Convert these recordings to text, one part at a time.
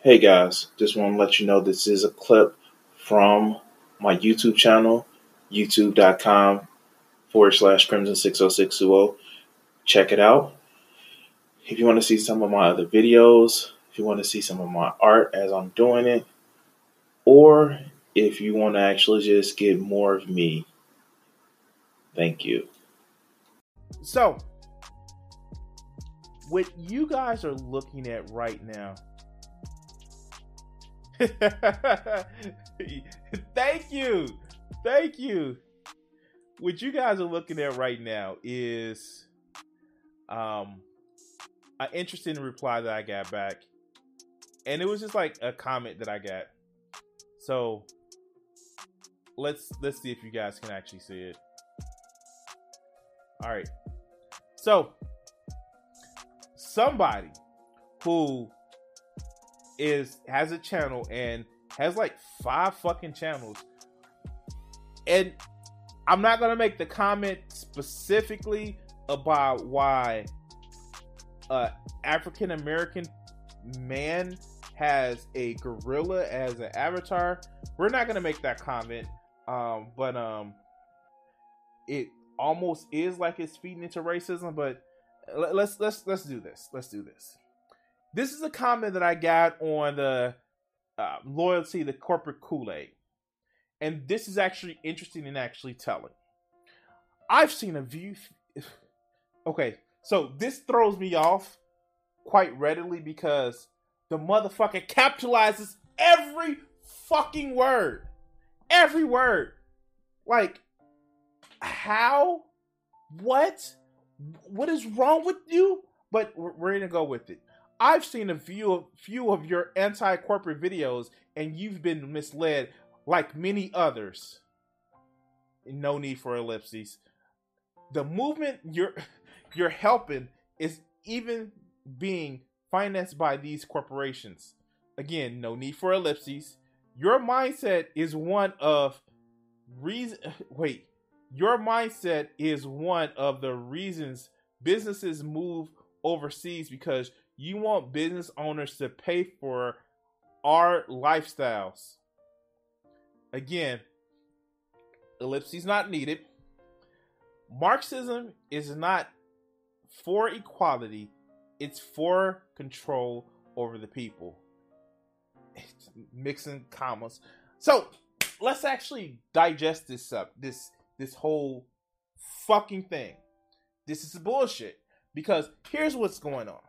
Hey guys, just want to let you know this is a clip from my YouTube channel, youtube.com forward slash crimson 60620. Check it out. If you want to see some of my other videos, if you want to see some of my art as I'm doing it, or if you want to actually just get more of me, thank you. So, what you guys are looking at right now Thank you. Thank you. What you guys are looking at right now is um an interesting reply that I got back. And it was just like a comment that I got. So let's let's see if you guys can actually see it. All right. So somebody who is has a channel and has like five fucking channels. And I'm not gonna make the comment specifically about why a African American man has a gorilla as an avatar. We're not gonna make that comment. Um, but um it almost is like it's feeding into racism, but let's let's let's do this. Let's do this. This is a comment that I got on the uh, loyalty the corporate Kool Aid, and this is actually interesting and actually telling. I've seen a view. okay, so this throws me off quite readily because the motherfucker capitalizes every fucking word, every word. Like, how? What? What is wrong with you? But we're, we're gonna go with it. I've seen a few of, few of your anti-corporate videos, and you've been misled like many others. No need for ellipses. The movement you're you're helping is even being financed by these corporations. Again, no need for ellipses. Your mindset is one of reason wait, your mindset is one of the reasons businesses move overseas because you want business owners to pay for our lifestyles. Again, ellipses not needed. Marxism is not for equality, it's for control over the people. It's mixing commas. So let's actually digest this up. This this whole fucking thing. This is bullshit. Because here's what's going on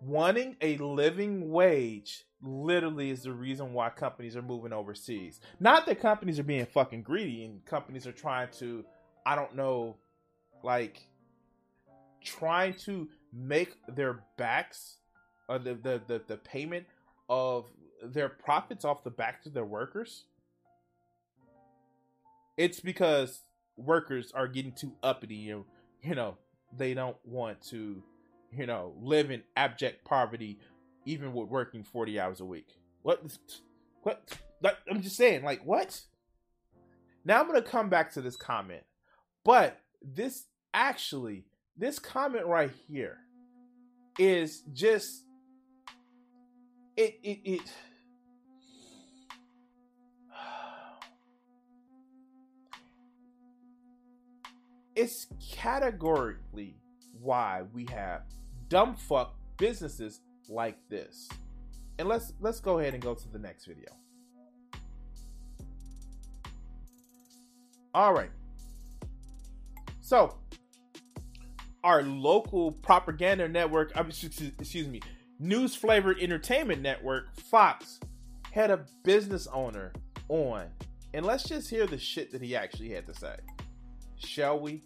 wanting a living wage literally is the reason why companies are moving overseas. Not that companies are being fucking greedy and companies are trying to, I don't know, like trying to make their backs or the the, the, the payment of their profits off the backs of their workers. It's because workers are getting too uppity you know they don't want to you know, live in abject poverty, even with working 40 hours a week. What? What? I'm just saying, like, what? Now I'm going to come back to this comment. But this actually, this comment right here is just, it, it, it, it's categorically why we have dumb fuck businesses like this. And let's let's go ahead and go to the next video. All right. So, our local propaganda network, excuse me, news flavored entertainment network, Fox, had a business owner on. And let's just hear the shit that he actually had to say. Shall we?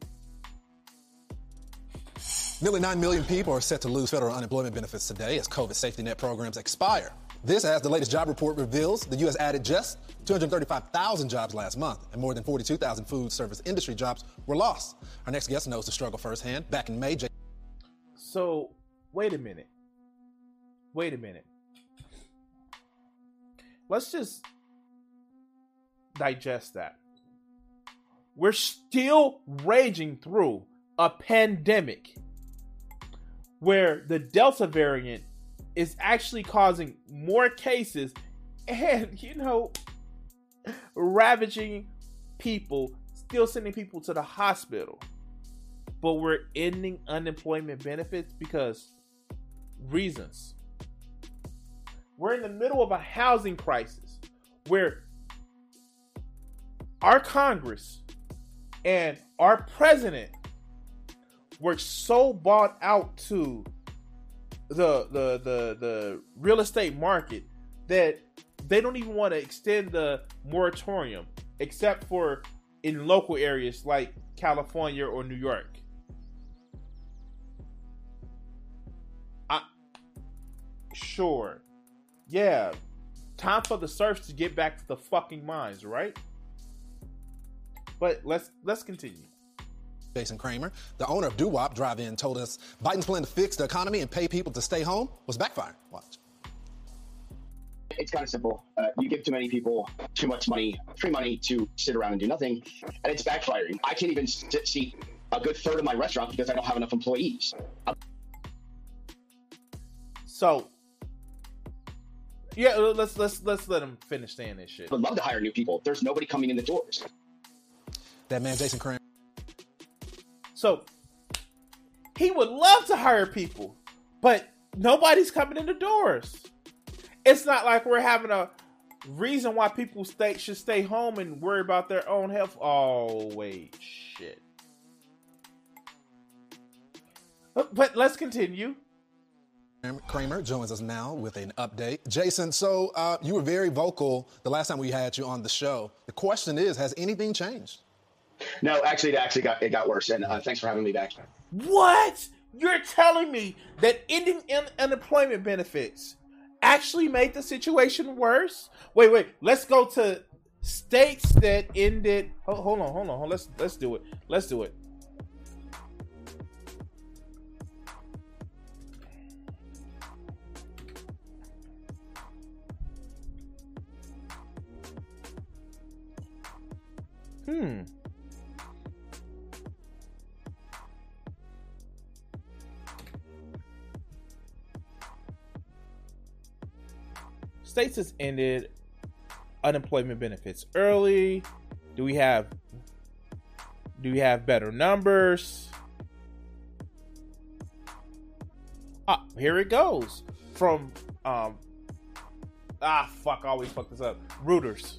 Nearly 9 million people are set to lose federal unemployment benefits today as COVID safety net programs expire. This, as the latest job report reveals, the U.S. added just 235,000 jobs last month, and more than 42,000 food service industry jobs were lost. Our next guest knows the struggle firsthand. Back in May, J- So, wait a minute. Wait a minute. Let's just digest that. We're still raging through a pandemic where the Delta variant is actually causing more cases and, you know, ravaging people, still sending people to the hospital. But we're ending unemployment benefits because reasons. We're in the middle of a housing crisis where our Congress and our president were so bought out to the the the the real estate market that they don't even want to extend the moratorium except for in local areas like California or New York. I sure. Yeah. Time for the serfs to get back to the fucking mines, right? But let's let's continue. Jason Kramer, the owner of Doo-Wop Drive-In, told us Biden's plan to fix the economy and pay people to stay home was backfiring. Watch. It's kind of simple. Uh, you give too many people too much money, free money to sit around and do nothing, and it's backfiring. I can't even sit, see a good third of my restaurant because I don't have enough employees. I So yeah, let's let's let's let him finish saying this shit. would love to hire new people. There's nobody coming in the doors. That man, Jason Kramer. So he would love to hire people, but nobody's coming in the doors. It's not like we're having a reason why people stay should stay home and worry about their own health. Oh wait, shit. But, but let's continue. Kramer joins us now with an update. Jason, so uh, you were very vocal the last time we had you on the show. The question is, has anything changed? No, actually, it actually got it got worse. And uh, thanks for having me back. What? You're telling me that ending un- unemployment benefits actually made the situation worse? Wait, wait. Let's go to states that ended. Hold, hold on, hold on. Hold, let's let's do it. Let's do it. Hmm. States has ended unemployment benefits early. Do we have do we have better numbers? Ah, here it goes. From um ah fuck, I always fuck this up. Reuters.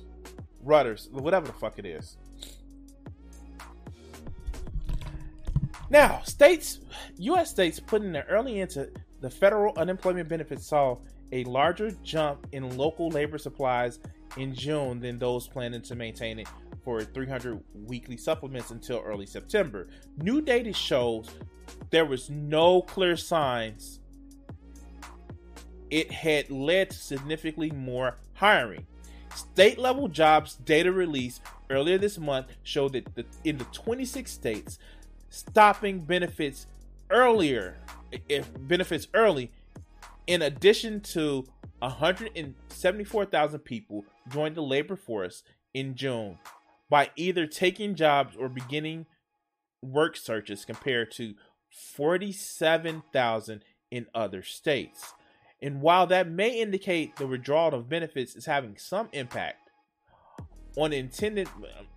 Rudders, whatever the fuck it is. Now, states, U.S. states putting their early into the federal unemployment benefits saw a larger jump in local labor supplies in June than those planning to maintain it for 300 weekly supplements until early September. New data shows there was no clear signs it had led to significantly more hiring. State level jobs data released earlier this month showed that the, in the 26 states, stopping benefits earlier, if benefits early, in addition to 174,000 people joined the labor force in June by either taking jobs or beginning work searches compared to 47,000 in other states. And while that may indicate the withdrawal of benefits is having some impact on intended,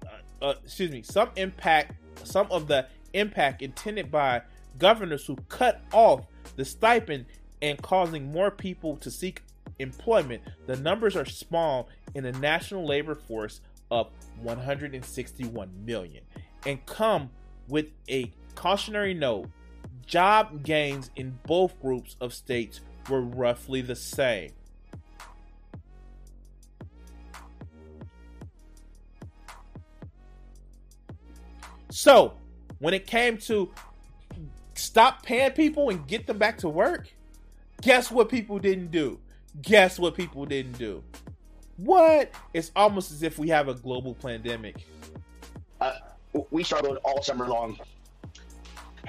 uh, uh, excuse me, some impact, some of the impact intended by governors who cut off the stipend and causing more people to seek employment, the numbers are small in a national labor force of 161 million and come with a cautionary note. Job gains in both groups of states were roughly the same. So, when it came to stop paying people and get them back to work? Guess what people didn't do? Guess what people didn't do? What? It's almost as if we have a global pandemic. Uh, we struggled all summer long,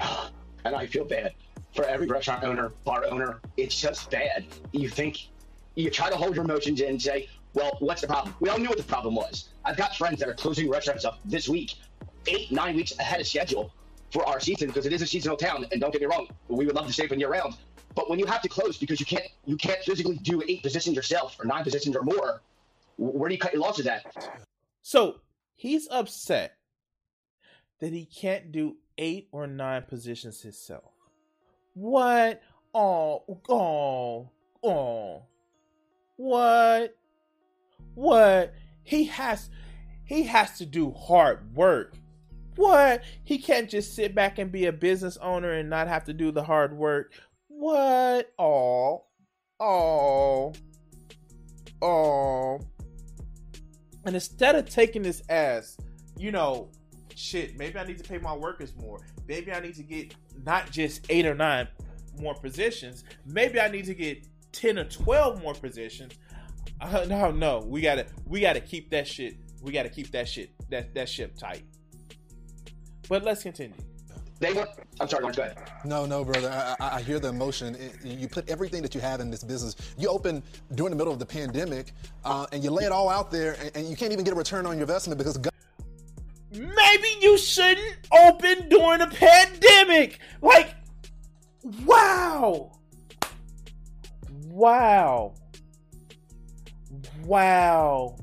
and I feel bad for every restaurant owner, bar owner. It's just bad. You think you try to hold your emotions in and say, "Well, what's the problem?" We all knew what the problem was. I've got friends that are closing restaurants up this week, eight, nine weeks ahead of schedule for our season because it is a seasonal town. And don't get me wrong, we would love to stay open year round. But when you have to close because you can't you can't physically do eight positions yourself or nine positions or more, where do you cut your losses at? So he's upset that he can't do eight or nine positions himself. What? Oh, oh, oh. What? What? He has he has to do hard work. What? He can't just sit back and be a business owner and not have to do the hard work. What? Oh. Oh. Oh. And instead of taking this as, you know, shit, maybe I need to pay my workers more. Maybe I need to get not just eight or nine more positions. Maybe I need to get 10 or 12 more positions. Uh, no, no, we gotta we gotta keep that shit. We gotta keep that shit that that ship tight. But let's continue. They want. I'm sorry, Mark, go ahead. No, no, brother. I, I hear the emotion. It, you put everything that you have in this business. You open during the middle of the pandemic, uh, and you lay it all out there, and, and, you can't even get a return on your investment because. God- Maybe you shouldn't open during a pandemic. Like, wow, wow, wow.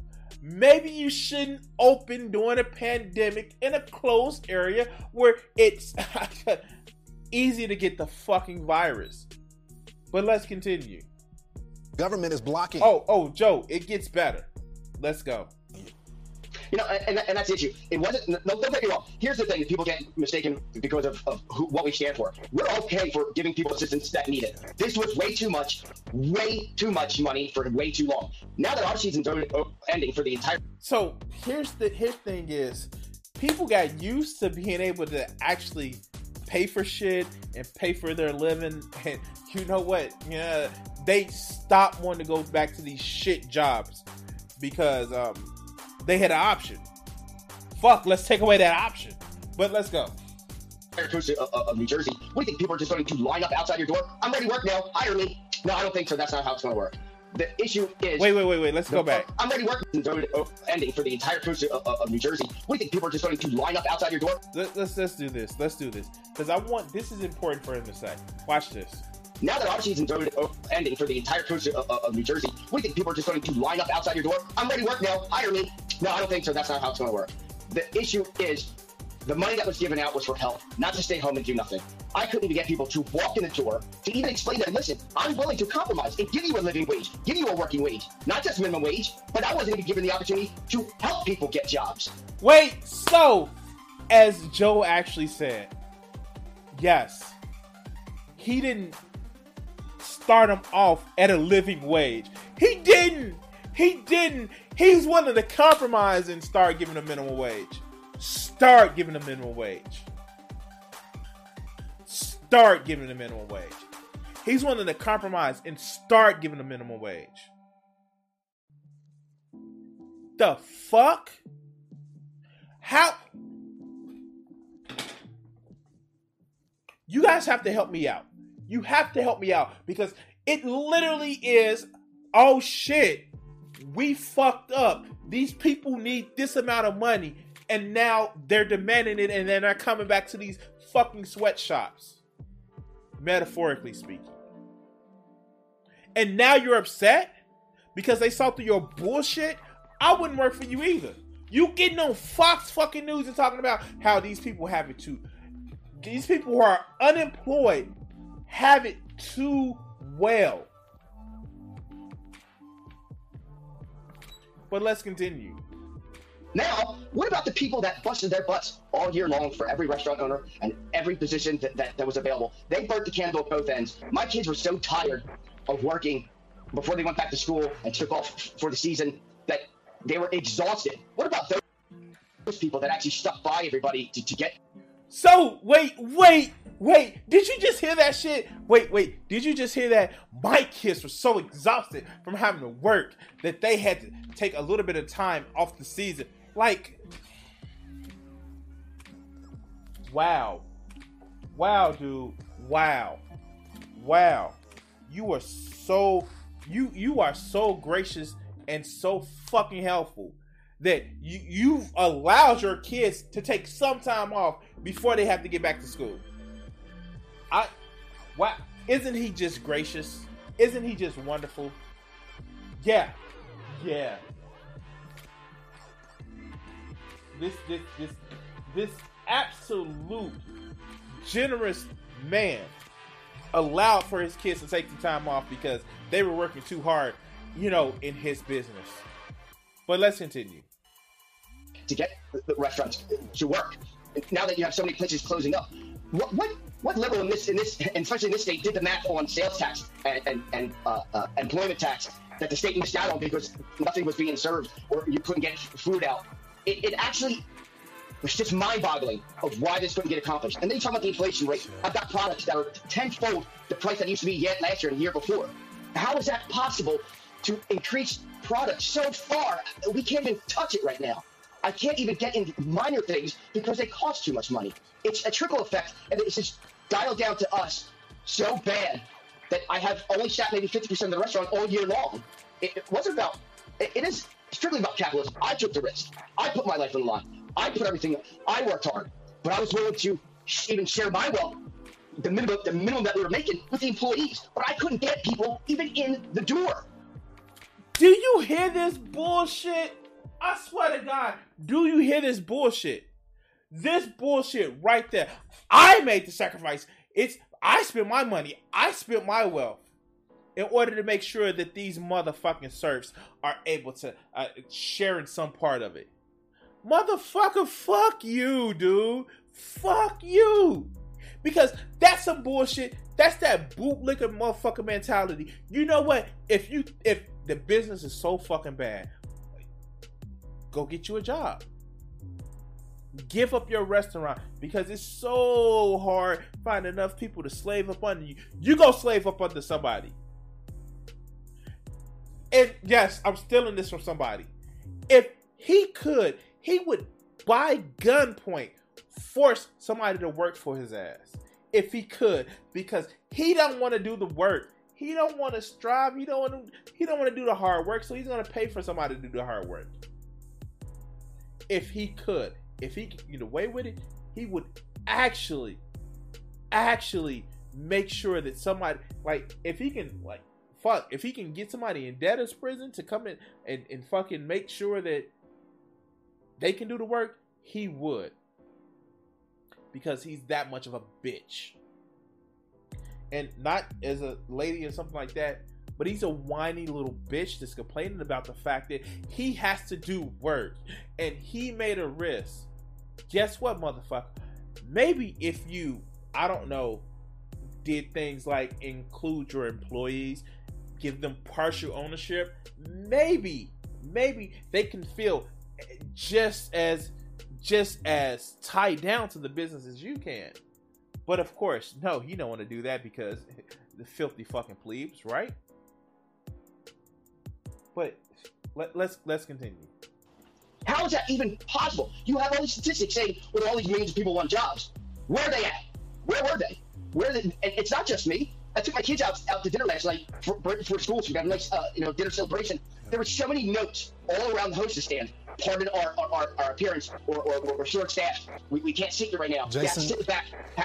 Maybe you shouldn't open during a pandemic in a closed area where it's easy to get the fucking virus. But let's continue. Government is blocking. Oh, oh, Joe, it gets better. Let's go. You know, and, and that's the issue. It wasn't. No, don't get me wrong. Here's the thing: people get mistaken because of, of who, what we stand for. We're okay for giving people assistance that need it. This was way too much, way too much money for way too long. Now that our season's ending for the entire. So here's the his thing is, people got used to being able to actually pay for shit and pay for their living, and you know what? Yeah, they stopped wanting to go back to these shit jobs because um they had an option. Fuck, let's take away that option. But let's go. Of, of uh, uh, New Jersey. What do you think people are just going to line up outside your door? I'm ready to work now. Hire me. No, I don't think so. That's not how it's going to work. The issue is. Wait, wait, wait, wait. Let's go back. Uh, I'm ready to work. Ending for the entire coast of, New Jersey. What do you think people are just going to line up outside your door? Let, let's let's do this. Let's do this because I want. This is important for him to say. Watch this. Now that our season's ending for the entire coast of, of, New Jersey, what do you think people are just going to line up outside your door? I'm ready to work now. Hire me. No, I don't think so. That's not how it's going to work. The issue is the money that was given out was for help, not to stay home and do nothing. I couldn't even get people to walk in the door to even explain that, listen, I'm willing to compromise and give you a living wage, give you a working wage, not just minimum wage, but I wasn't even given the opportunity to help people get jobs. Wait, so, as Joe actually said, yes, he didn't start him off at a living wage. He didn't. He didn't. He's willing to compromise and start giving a minimum wage. Start giving a minimum wage. Start giving a minimum wage. He's willing to compromise and start giving a minimum wage. The fuck? How? You guys have to help me out. You have to help me out because it literally is oh shit, we fucked up. These people need this amount of money, and now they're demanding it, and then they're coming back to these fucking sweatshops, metaphorically speaking. And now you're upset because they saw through your bullshit. I wouldn't work for you either. You getting on Fox fucking News and talking about how these people have it too. These people who are unemployed have it too well. But let's continue. Now, what about the people that busted their butts all year long for every restaurant owner and every position that, that, that was available? They burnt the candle at both ends. My kids were so tired of working before they went back to school and took off for the season that they were exhausted. What about those people that actually stuck by everybody to, to get? So, wait, wait, Wait, did you just hear that shit? Wait, wait, did you just hear that? My kids were so exhausted from having to work that they had to take a little bit of time off the season. Like, wow. Wow, dude. Wow. Wow. You are so you you are so gracious and so fucking helpful that you you've allowed your kids to take some time off before they have to get back to school. I wow, isn't he just gracious? Isn't he just wonderful? Yeah. Yeah. This this this this absolute generous man allowed for his kids to take the time off because they were working too hard, you know, in his business. But let's continue. To get the restaurants to work. Now that you have so many places closing up, what what, what liberal in this in this especially in this state did the math on sales tax and and, and uh, uh, employment tax that the state missed out on because nothing was being served or you couldn't get food out? It, it actually was just mind-boggling of why this couldn't get accomplished. And then you talk about the inflation rate. I've got products that are tenfold the price that used to be yet last year and the year before. How is that possible to increase products so far? We can't even touch it right now. I can't even get into minor things because they cost too much money. It's a trickle effect, and it's just dialed down to us so bad that I have only sat maybe 50% of the restaurant all year long. It, it wasn't about, it, it is strictly about capitalism. I took the risk. I put my life on the line. I put everything. I worked hard, but I was willing to even share my wealth, the minimum, the minimum that we were making with the employees. But I couldn't get people even in the door. Do you hear this bullshit? I swear to God, do you hear this bullshit? This bullshit right there. I made the sacrifice. It's I spent my money. I spent my wealth in order to make sure that these motherfucking serfs are able to uh, share in some part of it. Motherfucker, fuck you, dude. Fuck you. Because that's some bullshit. That's that bootlicker motherfucker mentality. You know what? If you if the business is so fucking bad, go get you a job. Give up your restaurant because it's so hard find enough people to slave up under you. You go slave up under somebody. And yes, I'm stealing this from somebody. If he could, he would by gunpoint force somebody to work for his ass if he could because he don't want to do the work he don't want to strive he don't want to he don't want to do the hard work so he's going to pay for somebody to do the hard work if he could if he could get away with it he would actually actually make sure that somebody like if he can like fuck if he can get somebody in debtor's prison to come in and, and fucking make sure that they can do the work, he would. Because he's that much of a bitch. And not as a lady or something like that, but he's a whiny little bitch that's complaining about the fact that he has to do work and he made a risk. Guess what, motherfucker? Maybe if you, I don't know, did things like include your employees, give them partial ownership, maybe, maybe they can feel just as just as tied down to the business as you can. But of course, no, you don't want to do that because the filthy fucking plebes, right? But let, let's let's continue. How is that even possible? You have all these statistics saying, "Well, all these millions of people want jobs." Where are they at? Where were they? Where? They, and it's not just me. I took my kids out out to dinner last night for, for school. So we got a nice, uh, you know, dinner celebration. There were so many notes all around the hostess stand pardon our, our, our appearance or, or, or, short staffed. We, we can't sit here right now. Jason,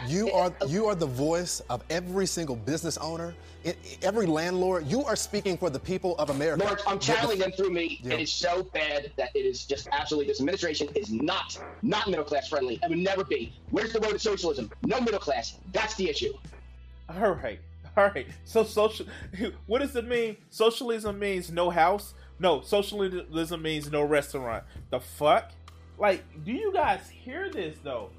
you are you are the voice of every single business owner, every landlord. You are speaking for the people of America. Lord, I'm channeling them through me. Yeah. It is so bad that it is just absolutely. This administration is not not middle class friendly. It would never be. Where's the road to socialism? No middle class. That's the issue. All right. All right. So social what does it mean? Socialism means no house. No, socialism means no restaurant. The fuck? Like, do you guys hear this though?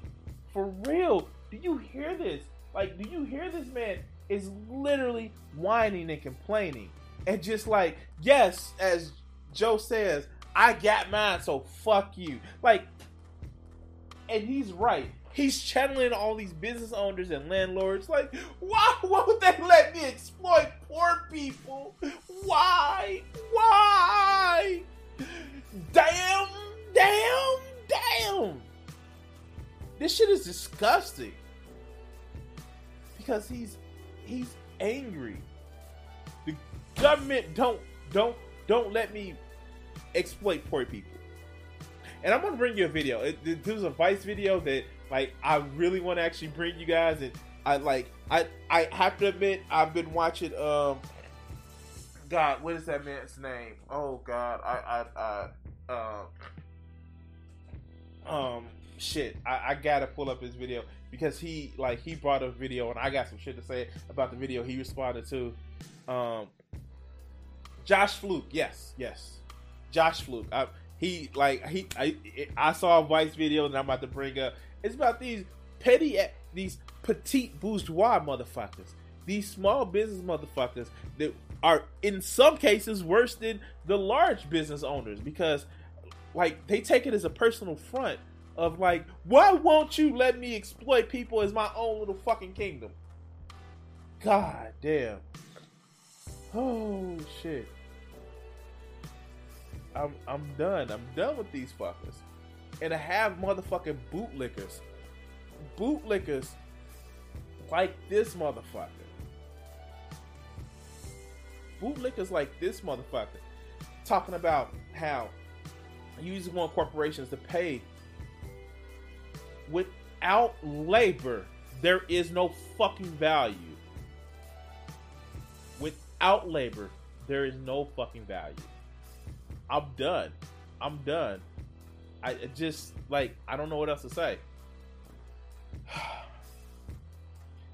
For real? Do you hear this? Like, do you hear this man is literally whining and complaining? And just like, yes, as Joe says, I got mine, so fuck you. Like, and he's right. He's channeling all these business owners and landlords. Like, why won't they let me exploit poor people? Why? Why? Damn, damn, damn. This shit is disgusting. Because he's he's angry. The government don't don't don't let me exploit poor people. And I'm gonna bring you a video. It, there was a Vice video that like I really want to actually bring you guys, and I like I I have to admit I've been watching um God what is that man's name? Oh God I I I um um shit I, I gotta pull up his video because he like he brought a video and I got some shit to say about the video he responded to. Um, Josh Fluke, yes, yes, Josh Fluke. I, he like he I I saw a Vice video that I'm about to bring up. It's about these petty these petite bourgeois motherfuckers, these small business motherfuckers that are in some cases worse than the large business owners because like they take it as a personal front of like why won't you let me exploit people as my own little fucking kingdom god damn oh shit I'm I'm done. I'm done with these fuckers. And to have motherfucking bootlickers, bootlickers like this motherfucker, bootlickers like this motherfucker, talking about how you just want corporations to pay without labor. There is no fucking value. Without labor, there is no fucking value. I'm done. I'm done. I just like I don't know what else to say.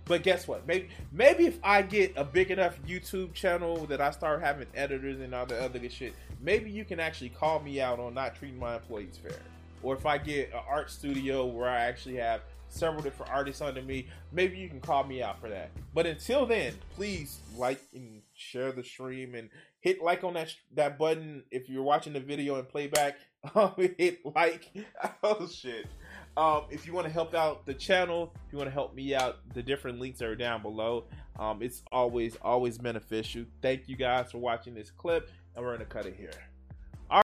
But guess what? Maybe maybe if I get a big enough YouTube channel that I start having editors and all the other good shit, maybe you can actually call me out on not treating my employees fair. Or if I get an art studio where I actually have several different artists under me, maybe you can call me out for that. But until then, please like and share the stream and hit like on that that button if you're watching the video and playback. Um, hit like. Oh shit. Um, if you want to help out the channel, if you want to help me out, the different links are down below. Um, it's always always beneficial. Thank you guys for watching this clip, and we're gonna cut it here.